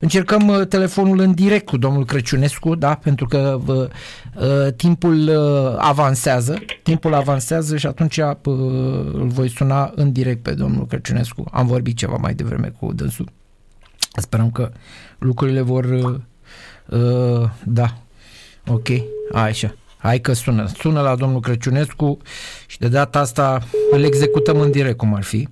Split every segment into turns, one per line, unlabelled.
Încercăm uh, telefonul în direct cu domnul Crăciunescu, da, pentru că uh, uh, timpul uh, avansează, timpul avansează și atunci uh, îl voi suna în direct pe domnul Crăciunescu. Am vorbit ceva mai devreme cu dânsul. Sperăm că lucrurile vor, uh, uh, da, ok, așa. Hai că sună. Sună la domnul Crăciunescu și de data asta îl executăm în direct, cum ar fi.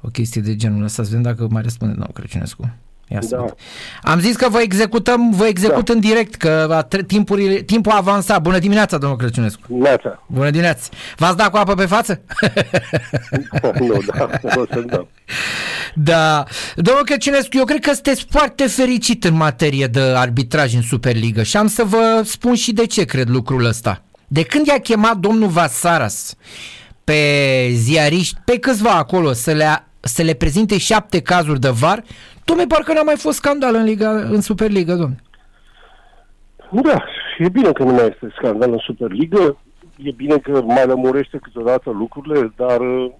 O chestie de genul ăsta, să vedem dacă mai răspunde domnul Crăciunescu. Ia să
Da.
văd. Am zis că vă executăm, vă execut
Da.
în direct, că a tre- timpurile, timpul a avansat. Bună dimineața, domnul Crăciunescu.
Neața.
Bună dimineața. V-ați dat cu apă pe față?
nu, da, o să dau.
da. Domnul Crăciunescu, eu cred că sunteți foarte fericit în materie de arbitraj în Superligă și am să vă spun și de ce cred lucrul ăsta. De când i-a chemat domnul Vasaras pe ziariști, pe câțiva acolo, să le, să le prezinte șapte cazuri de var, domnule, parcă n-a mai fost scandal în, Liga, în Superliga, domnule.
Da, e bine că nu mai este scandal în Superligă. E bine că mai lămurește câteodată lucrurile, dar uh,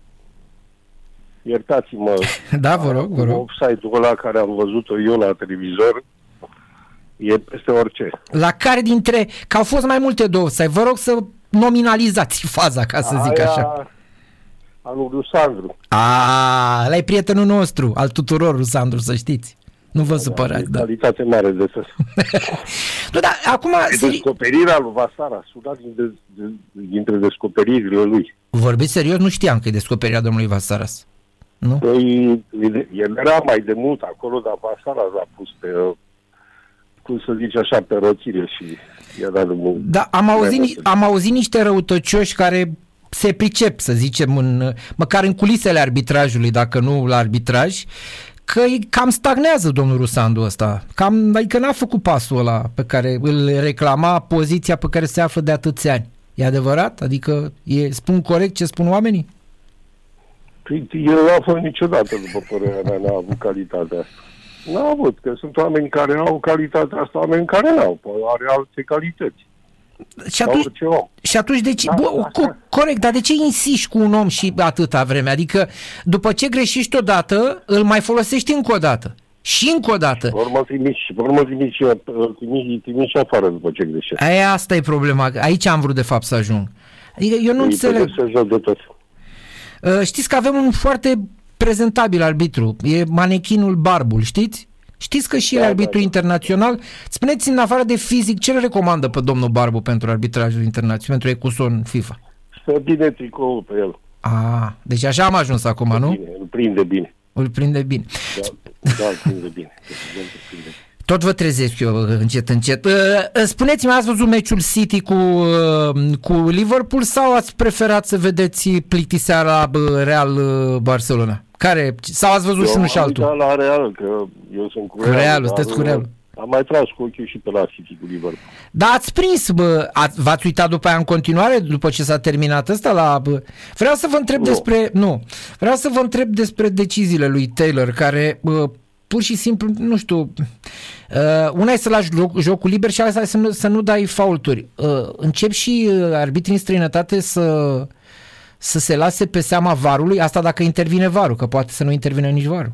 iertați-mă.
Da, vă rog, vă rog.
Offside-ul ăla care am văzut-o eu la televizor e peste orice.
La care dintre, că au fost mai multe două sai, vă rog să nominalizați faza, ca să zic
Aia
așa.
Al lui Sandru.
A, ăla e prietenul nostru, al tuturor, Rusandru, să știți. Nu vă supărați,
E
da.
calitate mare de să...
Nu, dar acum,
E
seri...
descoperirea lui Vasara, una dintre, dintre descoperirile lui.
vorbiți serios, nu știam că e descoperirea domnului Vasaras. Nu?
Păi, el era mai de mult acolo, dar Vasara l-a pus pe, uh, cum să zice așa, pe roțire și i-a dat drumul.
Da, am auzit,
Mai
ni- am auzit niște răutăcioși care se pricep, să zicem, în, măcar în culisele arbitrajului, dacă nu la arbitraj, că e- cam stagnează domnul Rusandu ăsta. Cam, adică n-a făcut pasul ăla pe care îl reclama poziția pe care se află de atâția ani. E adevărat? Adică e, spun corect ce spun oamenii?
Păi, el nu a fost niciodată, după părerea mea, n-a avut calitatea asta. N-a avut, că sunt oameni care au calitatea asta, oameni care n-au, poate are alte calități.
Și
Sau
atunci,
orice om.
Și atunci de ce,
Da,
bă,
așa.
co- corect, dar de ce insiști cu un om și atâta vreme? Adică după ce greșești odată, îl mai folosești încă o dată. Și încă o dată.
Pe urmă trimiși, pe urmă trimiși, trimiși, trimiși afară după ce greșești.
Aia asta e problema. Aici am vrut de fapt să ajung. Adică eu nu
Îi
înțeleg.
pedepsești rău de tot.
Uh, Știți că avem un foarte prezentabil arbitru. E manechinul Barbul, știți? Știți că și el
Da,
e arbitru
da, da.
internațional? Spuneți în afară de fizic, ce îl recomandă pe domnul Barbu pentru arbitrajul internațional, pentru Ecuson FIFA?
Stă bine tricoul pe el.
Ah, deci așa am ajuns acum, nu?
Bine, îl prinde bine.
Îl prinde bine.
Da, da îl prinde bine. Evident, îl prinde bine.
Tot vă trezesc eu încet, încet. Uh, Spuneți-mi, ați văzut meciul City cu, uh, cu Liverpool sau ați preferat să vedeți plictiseara uh, Real uh, Barcelona? Care? Sau ați văzut și unul și
am
altul?
uitat la Real, că eu sunt cu
Cu
Real.
Realul,
dar
sunteți cu Realul.
Am mai tras cu ochiul și pe la City cu Liverpool.
Da, ați prins, bă, ați, v-ați uitat după aia în continuare, după ce s-a terminat ăsta la... Bă. Vreau să vă întreb
Nu.
despre... Nu. Vreau să vă întreb despre deciziile lui Taylor, care bă, pur și simplu, nu știu, uh, una e să lași joc, jocul liber și alta e să nu, să nu dai faulturi. Uh, încep și uh, arbitrii în străinătate să, să se lase pe seama varului, asta dacă intervine varul, că poate să nu intervine nici varul.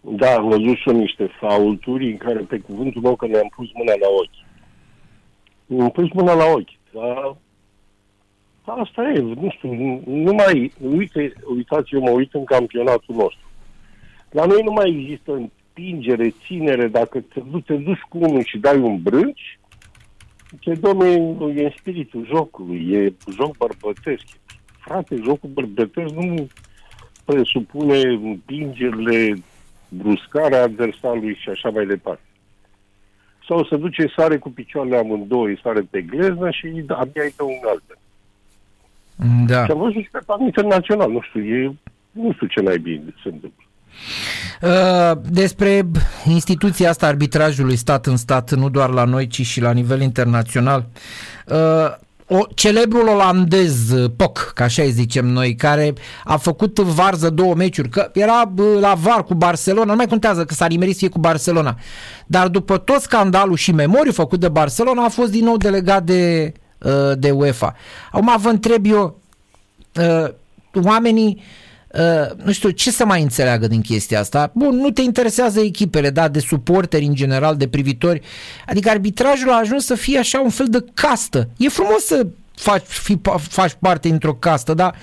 Da, am văzut și eu niște faulturi în care, pe cuvântul meu, că ne-am pus mâna la ochi. Ne-am pus mâna la ochi. Dar asta e, nu știu, nu- nu mai, uite, uitați, eu mă uit în campionatul nostru. La noi nu mai există împingere, ținere, dacă te, du- te duci cu unul și dai un brânci, ce domne, e în spiritul jocului, e joc bărbătesc. Frate, jocul bărbătesc nu presupune împingerile, bruscarea adversarului și așa mai departe. Sau să duce sare cu picioarele amândouă, îi sare pe gleznă și abia îi dă un galben.
Da.
Și am văzut și pe plan internațional, nu știu, e, nu știu ce mai bine se întâmplă.
Uh, despre instituția asta arbitrajului stat în stat, nu doar la noi, ci și la nivel internațional. Uh, o, celebrul olandez uh, POC, ca așa îi zicem noi, care a făcut varză două meciuri, că era bă, la VAR cu Barcelona, nu mai contează că s-a nimerit să fie cu Barcelona, dar după tot scandalul și memoriu făcut de Barcelona a fost din nou delegat de, uh, de UEFA. Acum vă întreb eu, uh, oamenii uh, nu știu, ce să mai înțeleagă din chestia asta? Bun, nu te interesează echipele, da, de suporteri în general, de privitori. Adică arbitrajul a ajuns să fie așa un fel de castă. E frumos să faci, fi, faci parte dintr-o castă, dar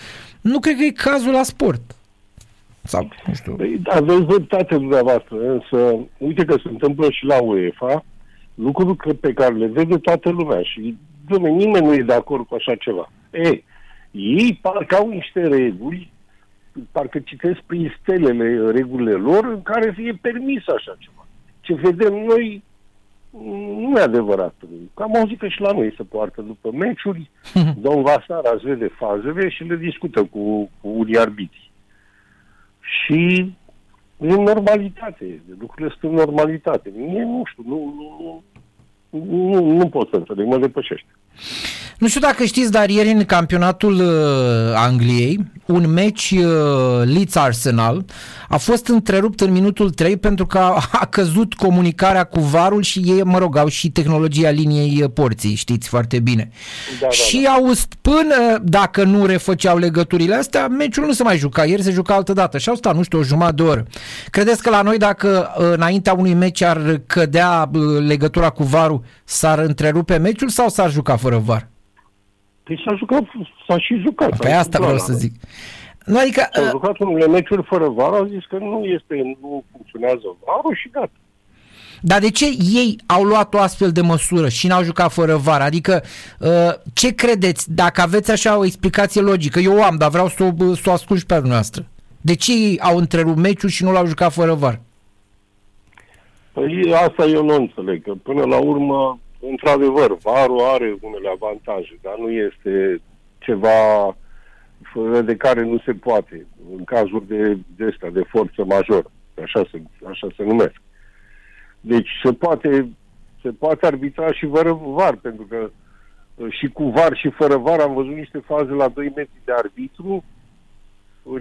nu cred că e cazul la sport. Sau, nu știu.
Păi, da, aveți dreptate dumneavoastră, însă uite că se întâmplă și la UEFA lucruri pe care le vede toată lumea și Dumne, nimeni nu e de acord cu așa ceva. Ei, ei parcă au niște reguli, parcă citesc prin stelele regulile lor în care e permis așa ceva. Ce vedem noi nu e adevărat. Am auzit că și la noi se poartă după meciuri, domn Vasara îți vede fazele și le discută cu, cu unii arbitri. Și e normalitate, lucrurile sunt în normalitate. Mie nu știu, nu, nu, nu, nu pot să înțeleg, mă depășește.
Nu știu dacă știți, dar ieri în campionatul uh, Angliei, un meci uh, Leeds-Arsenal a fost întrerupt în minutul 3 pentru că a, a căzut comunicarea cu varul și ei, mă rog, au și tehnologia liniei uh, porții, știți foarte bine. Da, și da, da. au până dacă nu refăceau legăturile astea, meciul nu se mai juca. Ieri se juca altă dată și au stat, nu știu, o jumătate de oră. Credeți că la noi dacă uh, înaintea unui meci ar cădea uh, legătura cu varul, s-ar întrerupe meciul sau s-ar juca fără var?
Păi s-a jucat, s-a și jucat.
Pe păi asta vreau să zic.
Nu, adică, s-au uh... jucat unele meciuri fără var, au zis că nu este, nu funcționează varul și gata.
Dar de ce ei au luat o astfel de măsură și n-au jucat fără var? Adică, uh, ce credeți, dacă aveți așa o explicație logică, eu o am, dar vreau să o, să o ascult și pe noastră. De ce ei au întrerupt meciul și nu l-au jucat fără var?
Păi asta eu nu înțeleg, că până la urmă într-adevăr, varul are unele avantaje, dar nu este ceva de care nu se poate, în cazuri de, de, astea, de forță majoră, așa se, așa se numesc. Deci se poate, se poate arbitra și fără var, pentru că și cu var și fără var am văzut niște faze la 2 metri de arbitru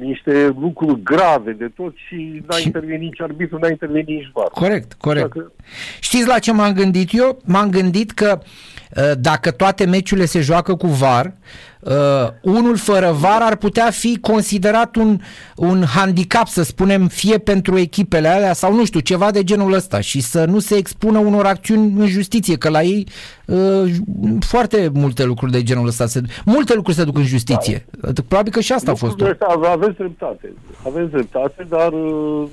niște lucruri grave de tot și n-a intervenit nici arbitru, n-a intervenit nici VAR.
Corect, corect. Dacă... Știți la ce m-am gândit eu? M-am gândit că uh, dacă toate meciurile se joacă cu VAR, uh, unul fără VAR ar putea fi considerat un, un handicap, să spunem, fie pentru echipele alea sau nu știu, ceva de genul ăsta și să nu se expună unor acțiuni în justiție, că la ei uh, foarte multe lucruri de genul ăsta, se, multe lucruri se duc în justiție. Da. Probabil că și asta Lucrurile a
fost. Asta, aveți dreptate, aveți dreptate, dar uh,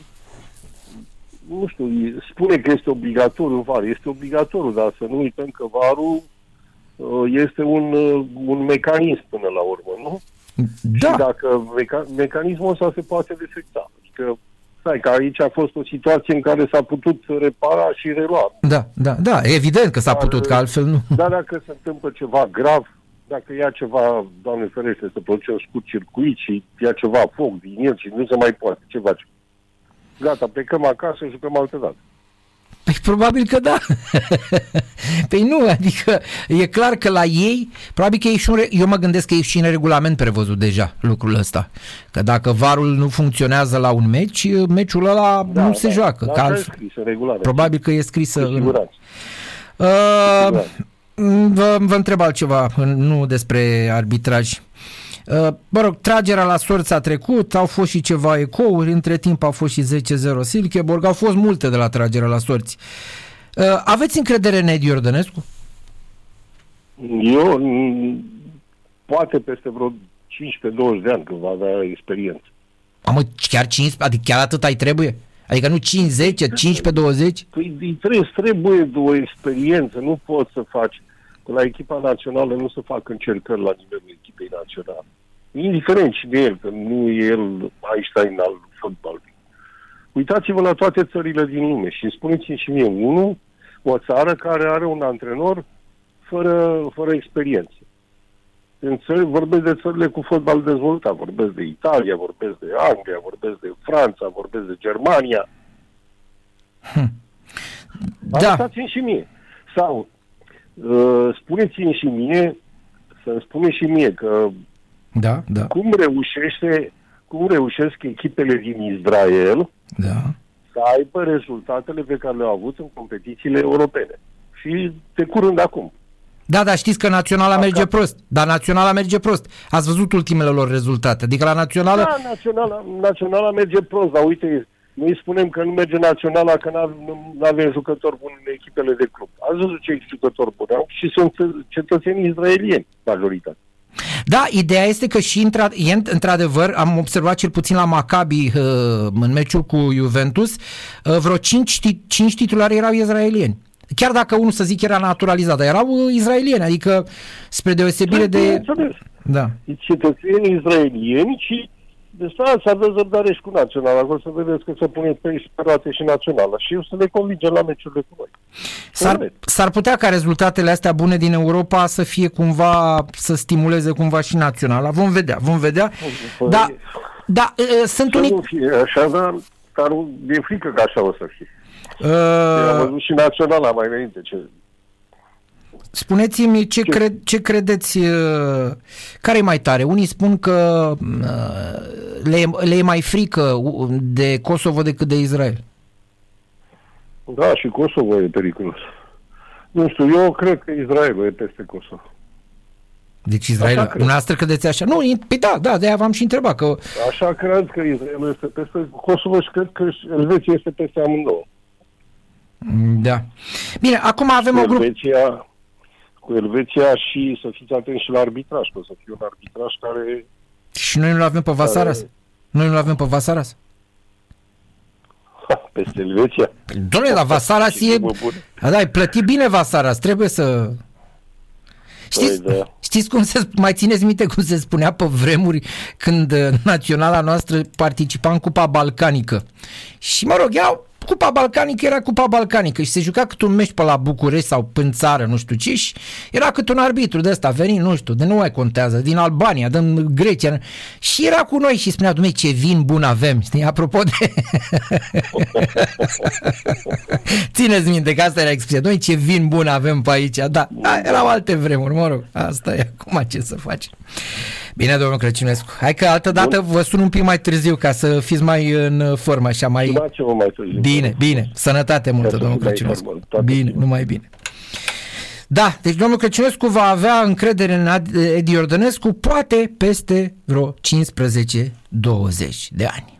nu știu, spune că este obligatoriu VAR, este obligatoriu, dar să nu uităm că VAR-ul Uh, este un, uh, un mecanism până la urmă, nu?
Da.
Și dacă meca- mecanismul ăsta se poate defecta. Adică, stai, că aici a fost o situație în care s-a putut repara și relua.
Da, da, da, evident că s-a Dar, putut, că altfel nu.
Dar dacă se întâmplă ceva grav, dacă ia ceva, Doamne ferește, să produce un scurt circuit și ia ceva foc din el și nu se mai poate, ce faci? Gata, plecăm acasă și jucăm altă dată.
Păi probabil că da. păi nu, adică e clar că la ei, probabil că e și un, eu mă gândesc că e și în regulament prevăzut deja lucrul ăsta. Că dacă varul nu funcționează la un meci, meciul ăla
da,
nu se
da,
joacă.
Da,
că
altfel,
probabil că e scrisă
în...
Uh, vă, vă întreb altceva, nu despre arbitraj. Uh, mă rog, tragerea la sorți a trecut, au fost și ceva ecouri, între timp au fost și 10-0 Silkeborg, au fost multe de la tragerea la sorți. Uh, aveți încredere în Edi Iordănescu?
Eu, poate peste vreo 15-20 de ani, când va avea experiență.
Am chiar 15? Adică chiar atât ai trebuie? Adică nu 5, 10, 15, 20?
Păi trebuie, trebuie de o experiență, nu poți să faci. La echipa națională nu se fac încercări la nivelul echipei naționale indiferent și de el, că nu e el Einstein al fotbalului. Uitați-vă la toate țările din lume și spuneți-mi și mie unul, o țară care are un antrenor fără, fără experiență. În țări, vorbesc de țările cu fotbal dezvoltat, vorbesc de Italia, vorbesc de Anglia, vorbesc de Franța, vorbesc de Germania. Hm. Da. Arătați-mi și mie. Sau uh, spuneți-mi și mie, să-mi spune și mie că
da, da.
Cum reușește, cum reușesc echipele din Israel
da.
să aibă rezultatele pe care le-au avut în competițiile europene. Și de curând acum.
Da, da, știți că naționala Așa. merge prost. Dar naționala merge prost. Ați văzut ultimele lor rezultate. Adică la națională...
Da, naționala, naționala merge prost, dar uite, noi spunem că nu merge naționala, că nu avem jucători buni în echipele de club. Ați văzut ce jucători buni au și sunt cetățenii izraelieni, majoritatea.
Da, ideea este că și într-adevăr am observat cel puțin la Maccabi uh, în meciul cu Juventus, uh, vreo 5, 5 titulari erau izraelieni. Chiar dacă unul să zic era naturalizat, dar erau uh, izraelieni, adică spre deosebire da, de...
Da. Cetățeni izraelieni și deci da, să aveți răbdare și cu naționala, acolo să vedeți că se pune pe sperate și naționala și eu să le convingem la meciurile cu noi.
S-ar, s-ar putea ca rezultatele astea bune din Europa să fie cumva, să stimuleze cumva și naționala. Vom vedea, vom vedea. Păi, da, da, sunt unii... Nu
fie așa, dar, dar e frică că așa o să fie. Uh... Am văzut și naționala mai înainte ce
Spuneți-mi ce, ce? Cre- ce credeți, uh, care e mai tare? Unii spun că uh, le, le e mai frică de Kosovo decât de Israel.
Da, și Kosovo e periculos. Nu știu, eu cred că Israelul e peste Kosovo.
Deci Israel, dumneavoastră credeți așa? Nu, pe da, da, de-aia v-am și întrebat că...
Așa cred că Israelul este peste Kosovo și cred că Elveția este peste amândouă.
Da. Bine, acum avem o
grupă... Elveția, cu Elveția și să fiți atenți și la arbitraj, că o să fie un arbitraj care...
Și noi nu-l avem pe Vasaras? Care... Noi nu-l avem pe Vasaras?
peste Elveția?
Doamne, dar Vasaras e... Da, ai plătit bine Vasaras, trebuie să... Știți, păi, da. știți cum se, mai țineți minte cum se spunea pe vremuri când uh, naționala noastră participa în Cupa Balcanică? Și mă rog, erau Cupa Balcanică era Cupa Balcanică și se juca cât un meci pe la București sau în țară, nu știu ce, și era cât un arbitru de ăsta, venit, nu știu, de nu mai contează, din Albania, din Grecia. Și era cu noi și spunea, dumne, ce vin bun avem. Știi, apropo de... Țineți minte că asta era expresia. Noi ce vin bun avem pe aici. Da, erau alte vremuri, mă rog. Asta e acum ce să faci. Bine, domnul Crăciunescu. Hai că altă dată vă sun un pic mai târziu ca să fiți mai în formă, așa mai...
mai târziu.
Bine, bine. Sănătate multă, domnul Crăciunescu. Bine, numai bine. Da, deci domnul Crăciunescu va avea încredere în Edi Ordănescu poate peste vreo 15-20 de ani.